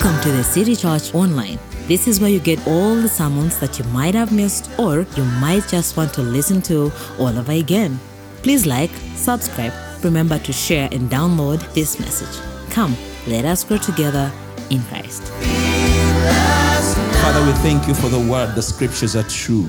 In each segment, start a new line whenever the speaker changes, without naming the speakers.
Welcome to the City Church Online. This is where you get all the sermons that you might have missed or you might just want to listen to all over again. Please like, subscribe, remember to share and download this message. Come, let us grow together in Christ.
Father, we thank you for the word. The scriptures are true.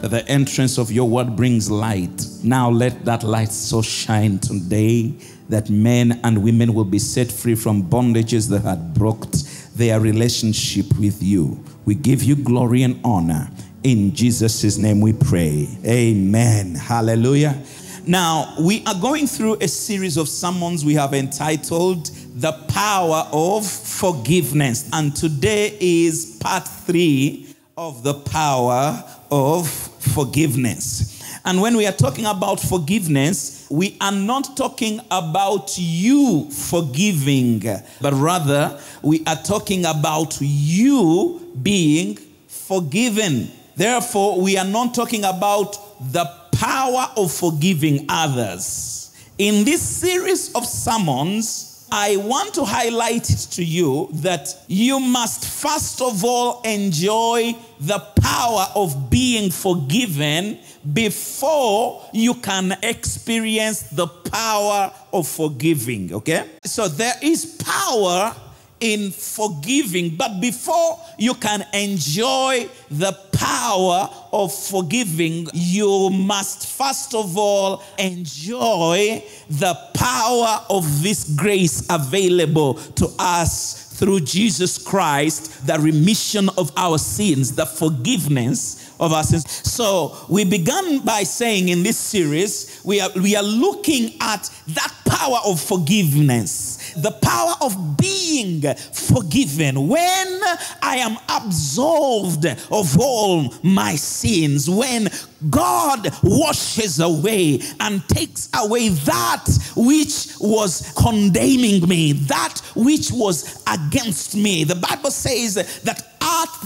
That the entrance of your word brings light. Now let that light so shine today that men and women will be set free from bondages that had broken their relationship with you. We give you glory and honor. In Jesus' name we pray. Amen. Hallelujah. Now, we are going through a series of sermons we have entitled The Power of Forgiveness. And today is part three of the power of forgiveness. And when we are talking about forgiveness, we are not talking about you forgiving, but rather we are talking about you being forgiven. Therefore, we are not talking about the power of forgiving others. In this series of sermons, I want to highlight it to you that you must first of all enjoy the power of being forgiven before you can experience the power of forgiving. Okay? So there is power in forgiving, but before you can enjoy the power of forgiving, you must first of all enjoy the power of this grace available to us through Jesus Christ, the remission of our sins, the forgiveness of our sins. So we began by saying in this series, we are, we are looking at that power of forgiveness, the power of being forgiven. When I am absolved of all my sins, when God washes away and takes away that which was condemning me, that which was against me. The Bible says that at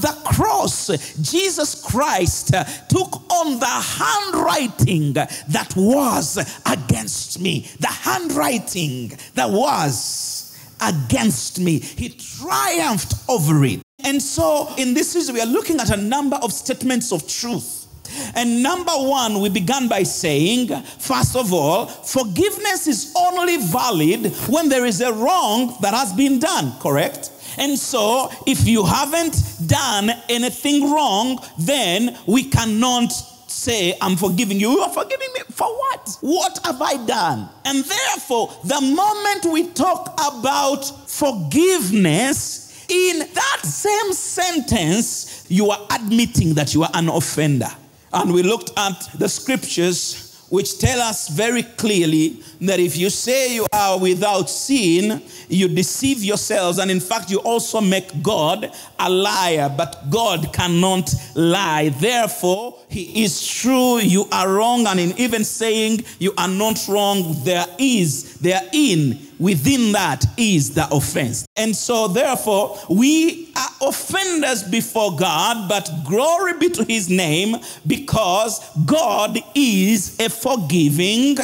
the cross, Jesus Christ uh, took on the handwriting that was against me. The handwriting that was against me. He triumphed over it. And so, in this series, we are looking at a number of statements of truth. And number one, we began by saying, first of all, forgiveness is only valid when there is a wrong that has been done, correct? And so, if you haven't done anything wrong, then we cannot say, I'm forgiving you. You are forgiving me for what? What have I done? And therefore, the moment we talk about forgiveness, in that same sentence, you are admitting that you are an offender. And we looked at the scriptures which tell us very clearly that if you say you are without sin, you deceive yourselves, and in fact, you also make God a liar, but God cannot lie. Therefore, He is true, you are wrong, and in even saying you are not wrong, there is, there in, within that is the offense. And so, therefore, we are offenders before God, but glory be to His name because God is a forgiving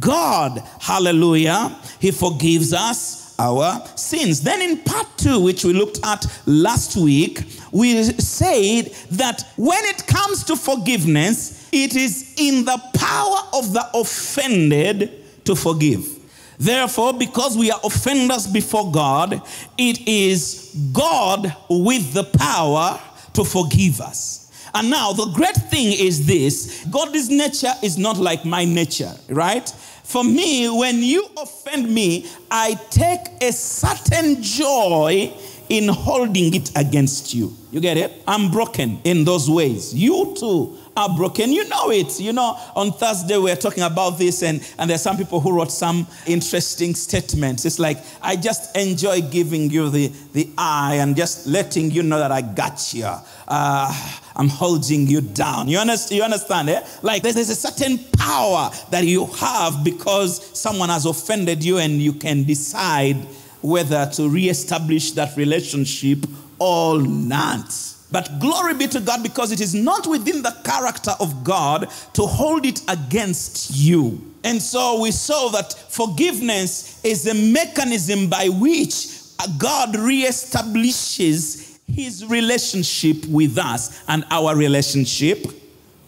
God. Hallelujah. He forgives us our sins. Then in part two, which we looked at last week, we said that when it comes to forgiveness, it is in the power of the offended to forgive. Therefore, because we are offenders before God, it is God with the power to forgive us. And now, the great thing is this God's nature is not like my nature, right? For me, when you offend me, I take a certain joy in holding it against you. You get it? I'm broken in those ways. You too are broken. You know it. You know, on Thursday we are talking about this, and, and there's some people who wrote some interesting statements. It's like, I just enjoy giving you the, the eye and just letting you know that I got you. Uh, I'm holding you down. You understand? You understand? Eh? Like there's, there's a certain power that you have because someone has offended you, and you can decide whether to reestablish that relationship or not. But glory be to God because it is not within the character of God to hold it against you. And so we saw that forgiveness is a mechanism by which God reestablishes his relationship with us and our relationship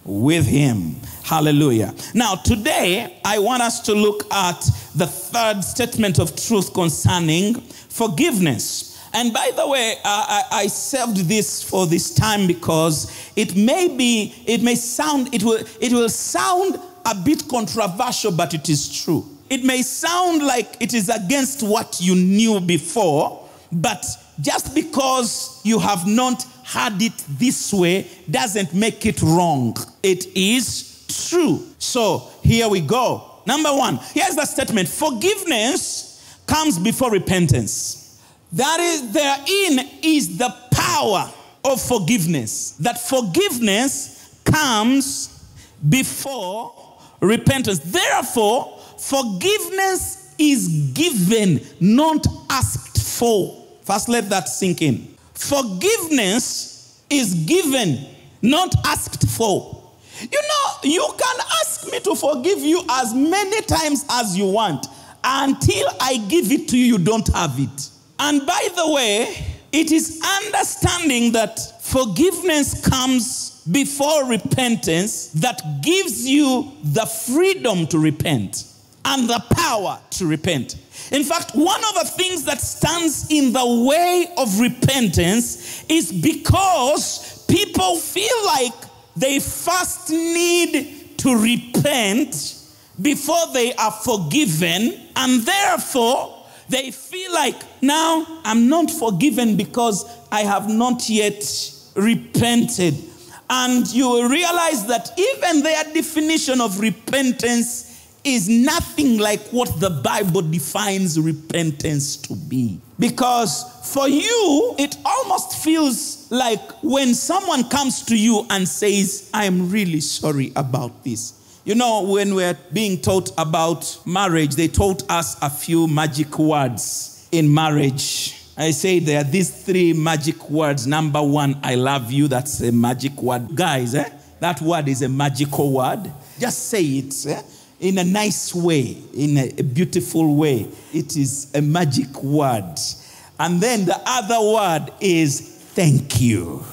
with him. Hallelujah. Now, today, I want us to look at the third statement of truth concerning forgiveness. And by the way, I, I saved this for this time because it may be, it may sound, it will, it will sound a bit controversial, but it is true. It may sound like it is against what you knew before, but just because you have not had it this way doesn't make it wrong. It is true. So here we go. Number one, here's the statement forgiveness comes before repentance. That is, therein is the power of forgiveness. That forgiveness comes before repentance. Therefore, forgiveness is given, not asked for. First, let that sink in. Forgiveness is given, not asked for. You know, you can ask me to forgive you as many times as you want. Until I give it to you, you don't have it. And by the way, it is understanding that forgiveness comes before repentance that gives you the freedom to repent and the power to repent. In fact, one of the things that stands in the way of repentance is because people feel like they first need to repent before they are forgiven, and therefore they feel like now I'm not forgiven because I have not yet repented. And you will realize that even their definition of repentance is nothing like what the Bible defines repentance to be. Because for you, it almost feels like when someone comes to you and says, I'm really sorry about this. You know, when we're being taught about marriage, they taught us a few magic words in marriage. I say there are these three magic words. Number one, I love you. That's a magic word. Guys, eh? that word is a magical word. Just say it. Eh? In a nice way, in a, beautiful way. It is a magic word. And then the other word is thank you.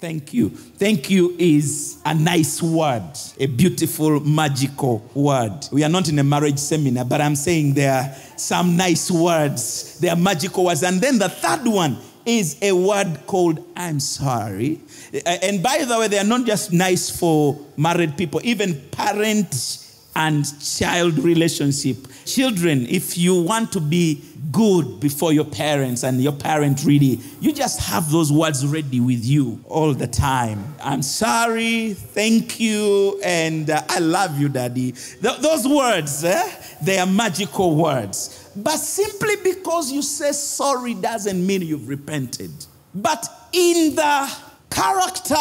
Thank you. Thank you is a nice word, a beautiful, magical word. We are not in a marriage seminar, but I'm saying there are some nice words. They are magical words. And then the third one is a word called I'm sorry. And by the way, they are not just nice for married people, even parents and child relationship. Children, if you want to be good before your parents and your parent really, you just have those words ready with you all the time. I'm sorry, thank you, and uh, I love you, daddy. Th- those words, eh, they are magical words. But simply because you say sorry doesn't mean you've repented. But in the character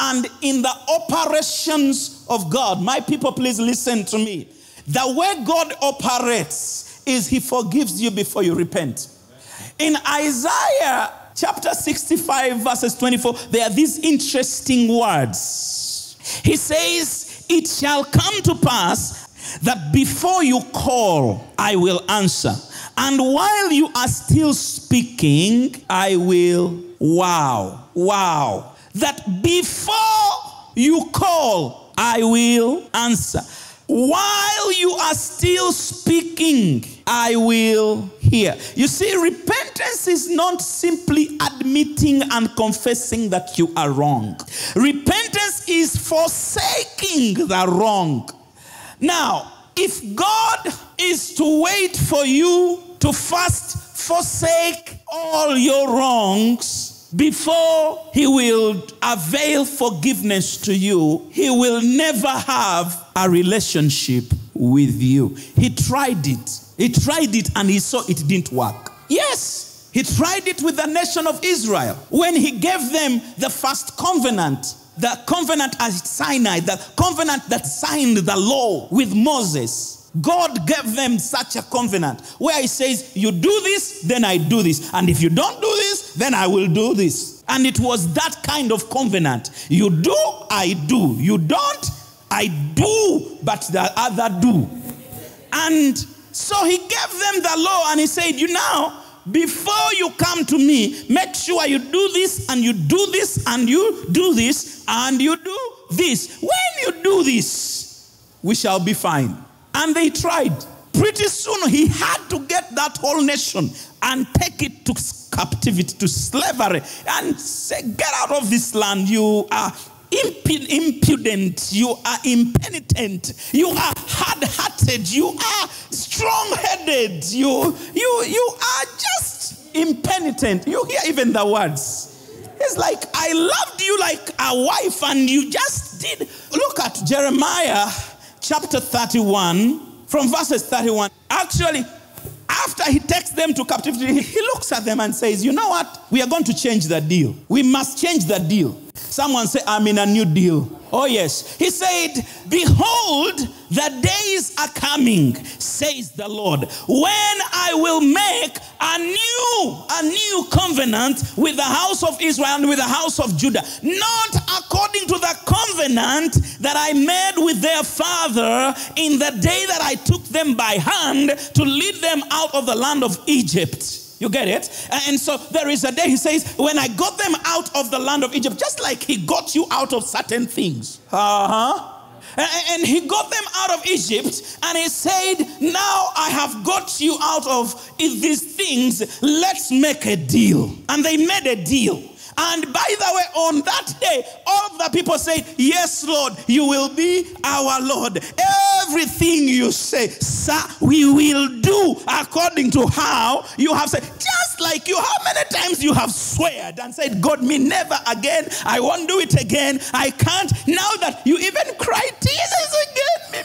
and in the operations of God. My people, please listen to me. The way God operates is He forgives you before you repent. In Isaiah chapter 65, verses 24, there are these interesting words. He says, It shall come to pass that before you call, I will answer. And while you are still speaking, I will. Wow, wow that before you call, I will answer. While you are still speaking, I will hear. You see, repentance is not simply admitting and confessing that you are wrong. Repentance is forsaking the wrong. Now, if God is to wait for you to first forsake all your wrongs, before he will avail forgiveness to you, he will never have a relationship with you. He tried it. He tried it and he saw it didn't work. Yes, he tried it with the nation of Israel when he gave them the first covenant. The covenant at Sinai, the covenant that signed the law with Moses. God gave them such a covenant where He says, You do this, then I do this. And if you don't do this, then I will do this. And it was that kind of covenant. You do, I do. You don't, I do, but the other do. And so He gave them the law and He said, You know, before you come to me, make sure you do this and you do this and you do this and you do this. When you do this, we shall be fine. And they tried. Pretty soon he had to get that whole nation and take it to captivity, to slavery, and say, Get out of this land. You are impudent, you are impenitent, you are hard hearted, you are strong headed, you, you, you are just impenitent. You hear even the words. It's like, I loved you like a wife, and you just did. Look at Jeremiah chapter 31 from verses 31. Actually, after he takes them to captivity, he looks at them and says, You know what? We are going to change the deal. We must change the deal. Someone say, I'm in a new deal. Oh, yes. He said, Behold, the days are coming, says the Lord, when I will make a new, a new covenant with the house of Israel and with the house of Judah. Not according to the covenant that I made with their father in the day that I took them by hand to lead them out of the land of Egypt. You get it? And so there is a day, he says, when I got them out of the land of Egypt, just like he got you out of certain things. Uh huh. And he got them out of Egypt, and he said, Now I have got you out of these things. Let's make a deal. And they made a deal. And by the way, on that day, all the people say, Yes, Lord, you will be our Lord. Everything you say, sir, we will do according to how you have said. Just like you, how many times you have sweared and said, God, me never again. I won't do it again. I can't. Now that you even cry tears again,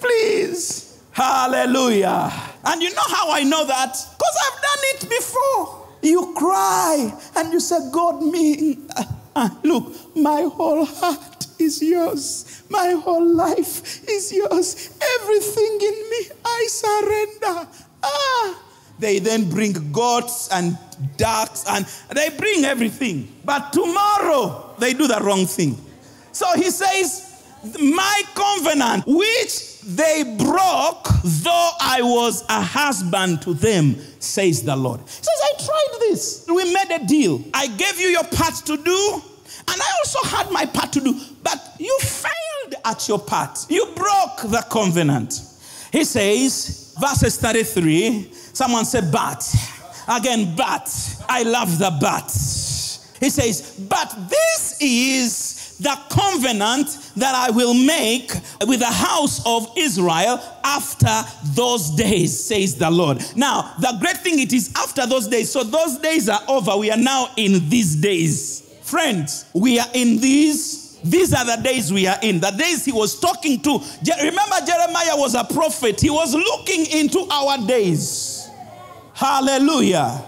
please. Hallelujah. And you know how I know that? Because I've done it before. You cry and you say, God, me, uh, uh, look, my whole heart is yours. My whole life is yours. Everything in me, I surrender. Ah. They then bring goats and ducks and they bring everything. But tomorrow, they do the wrong thing. So he says, My covenant, which they broke, though I was a husband to them, says the Lord. He says, I tried this. We made a deal. I gave you your part to do, and I also had my part to do, but you failed at your part. You broke the covenant. He says, verses 33, someone said, but. Again, but. I love the but. He says, but this is the covenant that I will make with the house of Israel after those days, says the Lord. Now, the great thing it is after those days. So those days are over. We are now in these days. Friends, we are in these. These are the days we are in. The days he was talking to. Remember, Jeremiah was a prophet. He was looking into our days. Hallelujah.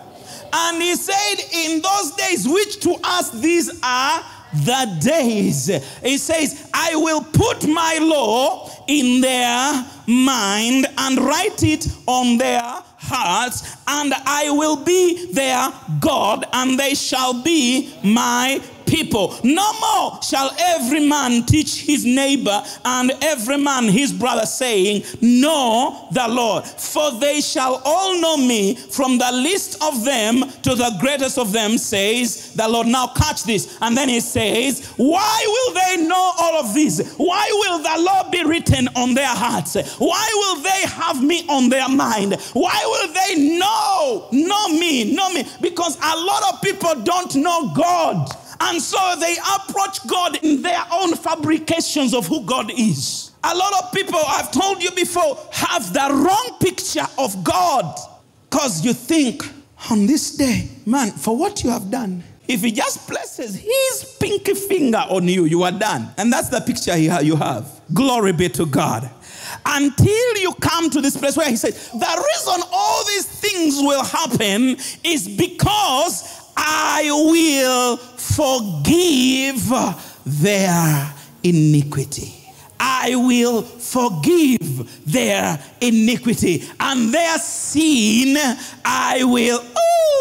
And he said, in those days, which to us these are the days. It says, I will put my law in their mind and write it on their hearts, and I will be their God, and they shall be my people. No more shall every man teach his neighbor and every man his brother, saying, Know the Lord. For they shall all know me from the least of them to the greatest of them, says the Lord. Now, catch this. And then he says, Why will they know all of this? Why will the law be written on their hearts? Why will they have me on their mind? Why will they know, know me, know me? Because a lot of people don't know God. And so they approach God in their own fabrications of who God is. A lot of people, I've told you before, have the wrong picture of God because you think on this day, man, for what you have done, if he just places his pinky finger on you, you are done. And that's the picture you have. Glory be to God. Until you come to this place where he says, the reason all these things will happen is because I will forgive their iniquity. I will forgive their iniquity and their sin I will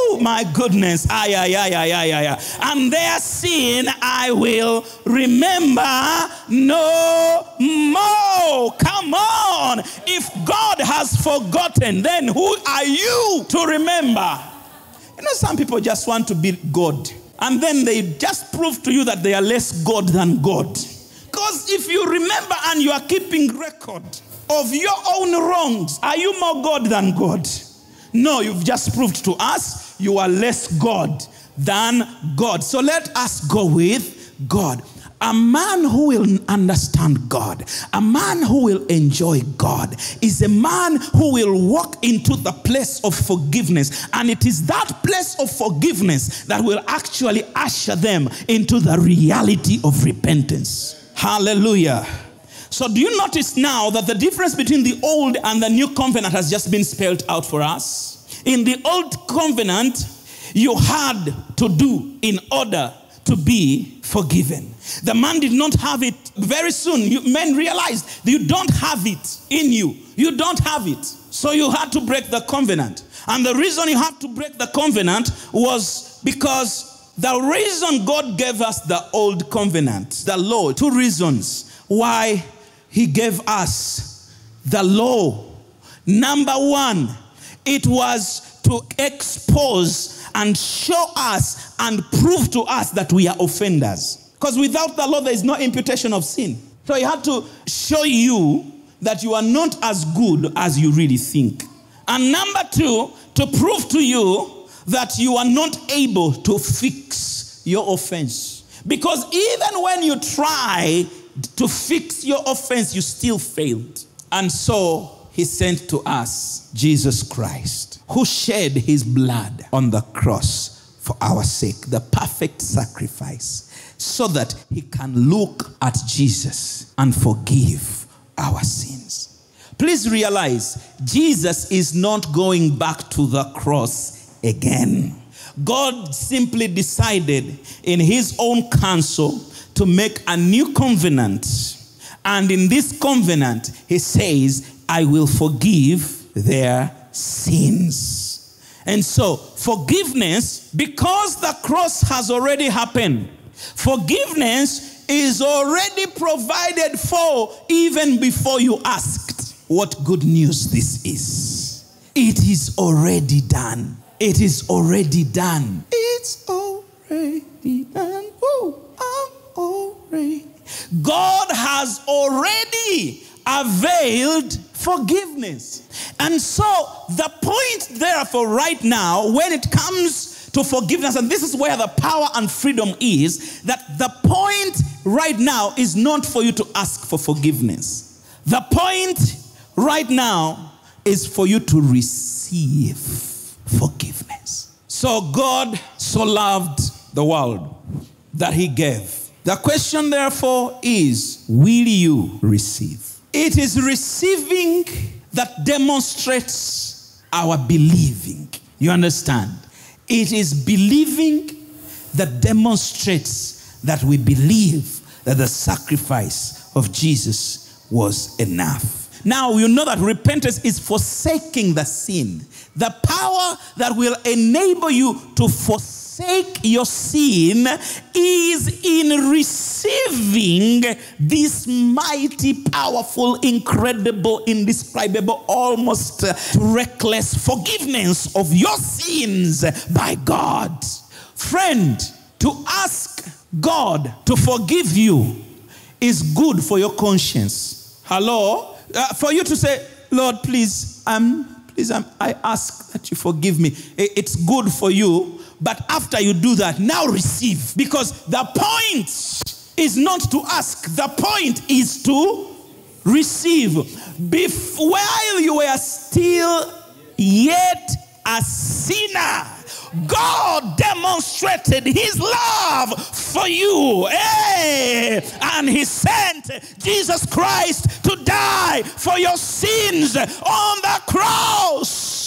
Oh my goodness. Ay, ay, ay, ay, ay, ay, ay. And their sin I will remember no more. Come on. If God has forgotten, then who are you to remember? You know, some people just want to be God. And then they just prove to you that they are less God than God. Because if you remember and you are keeping record of your own wrongs, are you more God than God? No, you've just proved to us you are less God than God. So let us go with God. A man who will understand God, a man who will enjoy God, is a man who will walk into the place of forgiveness. And it is that place of forgiveness that will actually usher them into the reality of repentance. Hallelujah. So, do you notice now that the difference between the old and the new covenant has just been spelled out for us? In the old covenant, you had to do in order to be forgiven. The man did not have it very soon. You, men realized you don't have it in you. You don't have it. So you had to break the covenant. And the reason you had to break the covenant was because the reason God gave us the old covenant, the law, two reasons why He gave us the law. Number one, it was to expose and show us and prove to us that we are offenders. Because without the law, there is no imputation of sin. So he had to show you that you are not as good as you really think. And number two, to prove to you that you are not able to fix your offense. Because even when you try to fix your offense, you still failed. And so he sent to us Jesus Christ, who shed his blood on the cross for our sake, the perfect sacrifice, so that he can look at Jesus and forgive our sins. Please realize Jesus is not going back to the cross again. God simply decided in his own counsel to make a new covenant. And in this covenant, he says, I will forgive their sins. And so, forgiveness, because the cross has already happened, forgiveness is already provided for even before you asked. What good news this is! It is already done. It is already done. It's already done. Ooh, I'm already. God has already availed forgiveness. And so, the point, therefore, right now, when it comes to forgiveness, and this is where the power and freedom is, that the point right now is not for you to ask for forgiveness. The point right now is for you to receive forgiveness. So, God so loved the world that He gave. The question, therefore, is will you receive? It is receiving that demonstrates our believing. You understand? It is believing that demonstrates that we believe that the sacrifice of Jesus was enough. Now, you know that repentance is forsaking the sin. The power that will enable you to forsake forsake your sin is in receiving this mighty, powerful, incredible, indescribable, almost reckless forgiveness of your sins by God. Friend, to ask God to forgive you is good for your conscience. Hello? Uh, for you to say, Lord, please, um, please, um, I ask that you forgive me. It's good for you but after you do that, now receive. Because the point is not to ask, the point is to receive. Bef- while you were still yet a sinner, God demonstrated his love for you. Hey! And he sent Jesus Christ to die for your sins on the cross.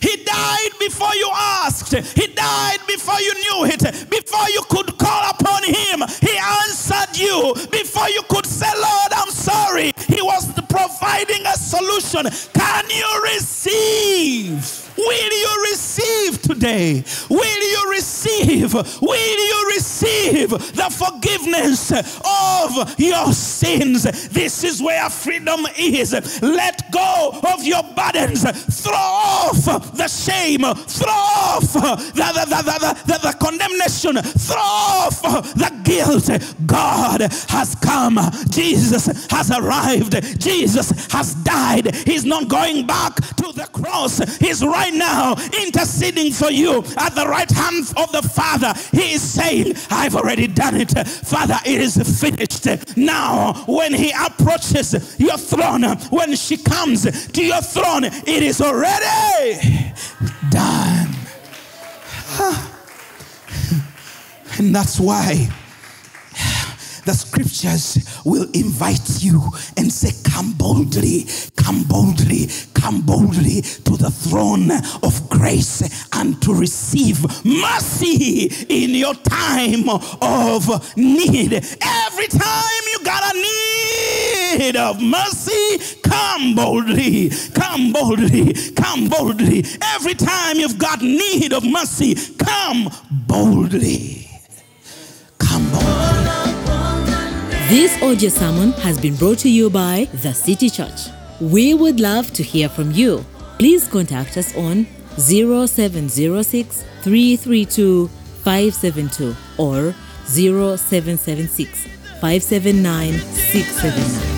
He died before you asked. He died before you knew it. Before you could call upon him, he answered you. Before you could say, Lord, I'm sorry, he was providing a solution. Can you receive? Will you receive today? Will you receive? Will you receive the forgiveness of your sins? This is where freedom is. Let go of your burdens. Throw off the shame. Throw off the, the, the, the, the condemnation. Throw off the guilt. God has come. Jesus has arrived. Jesus has died. He's not going back to the cross. He's right now interceding for you at the right hand of the Father. He is saying, I've already done it. Father, it is finished. Now, when He approaches your throne, when she comes to your throne, it is already done. And that's why the scriptures will invite you and say, Come boldly, come boldly, come boldly to the throne of grace and to receive mercy in your time of need. Every time you got a need of mercy, come boldly, come boldly, come boldly. Every time you've got need of mercy, come boldly. Come boldly.
This audio sermon has been brought to you by The City Church. We would love to hear from you. Please contact us on 0706 332 572 or 0776 579 679.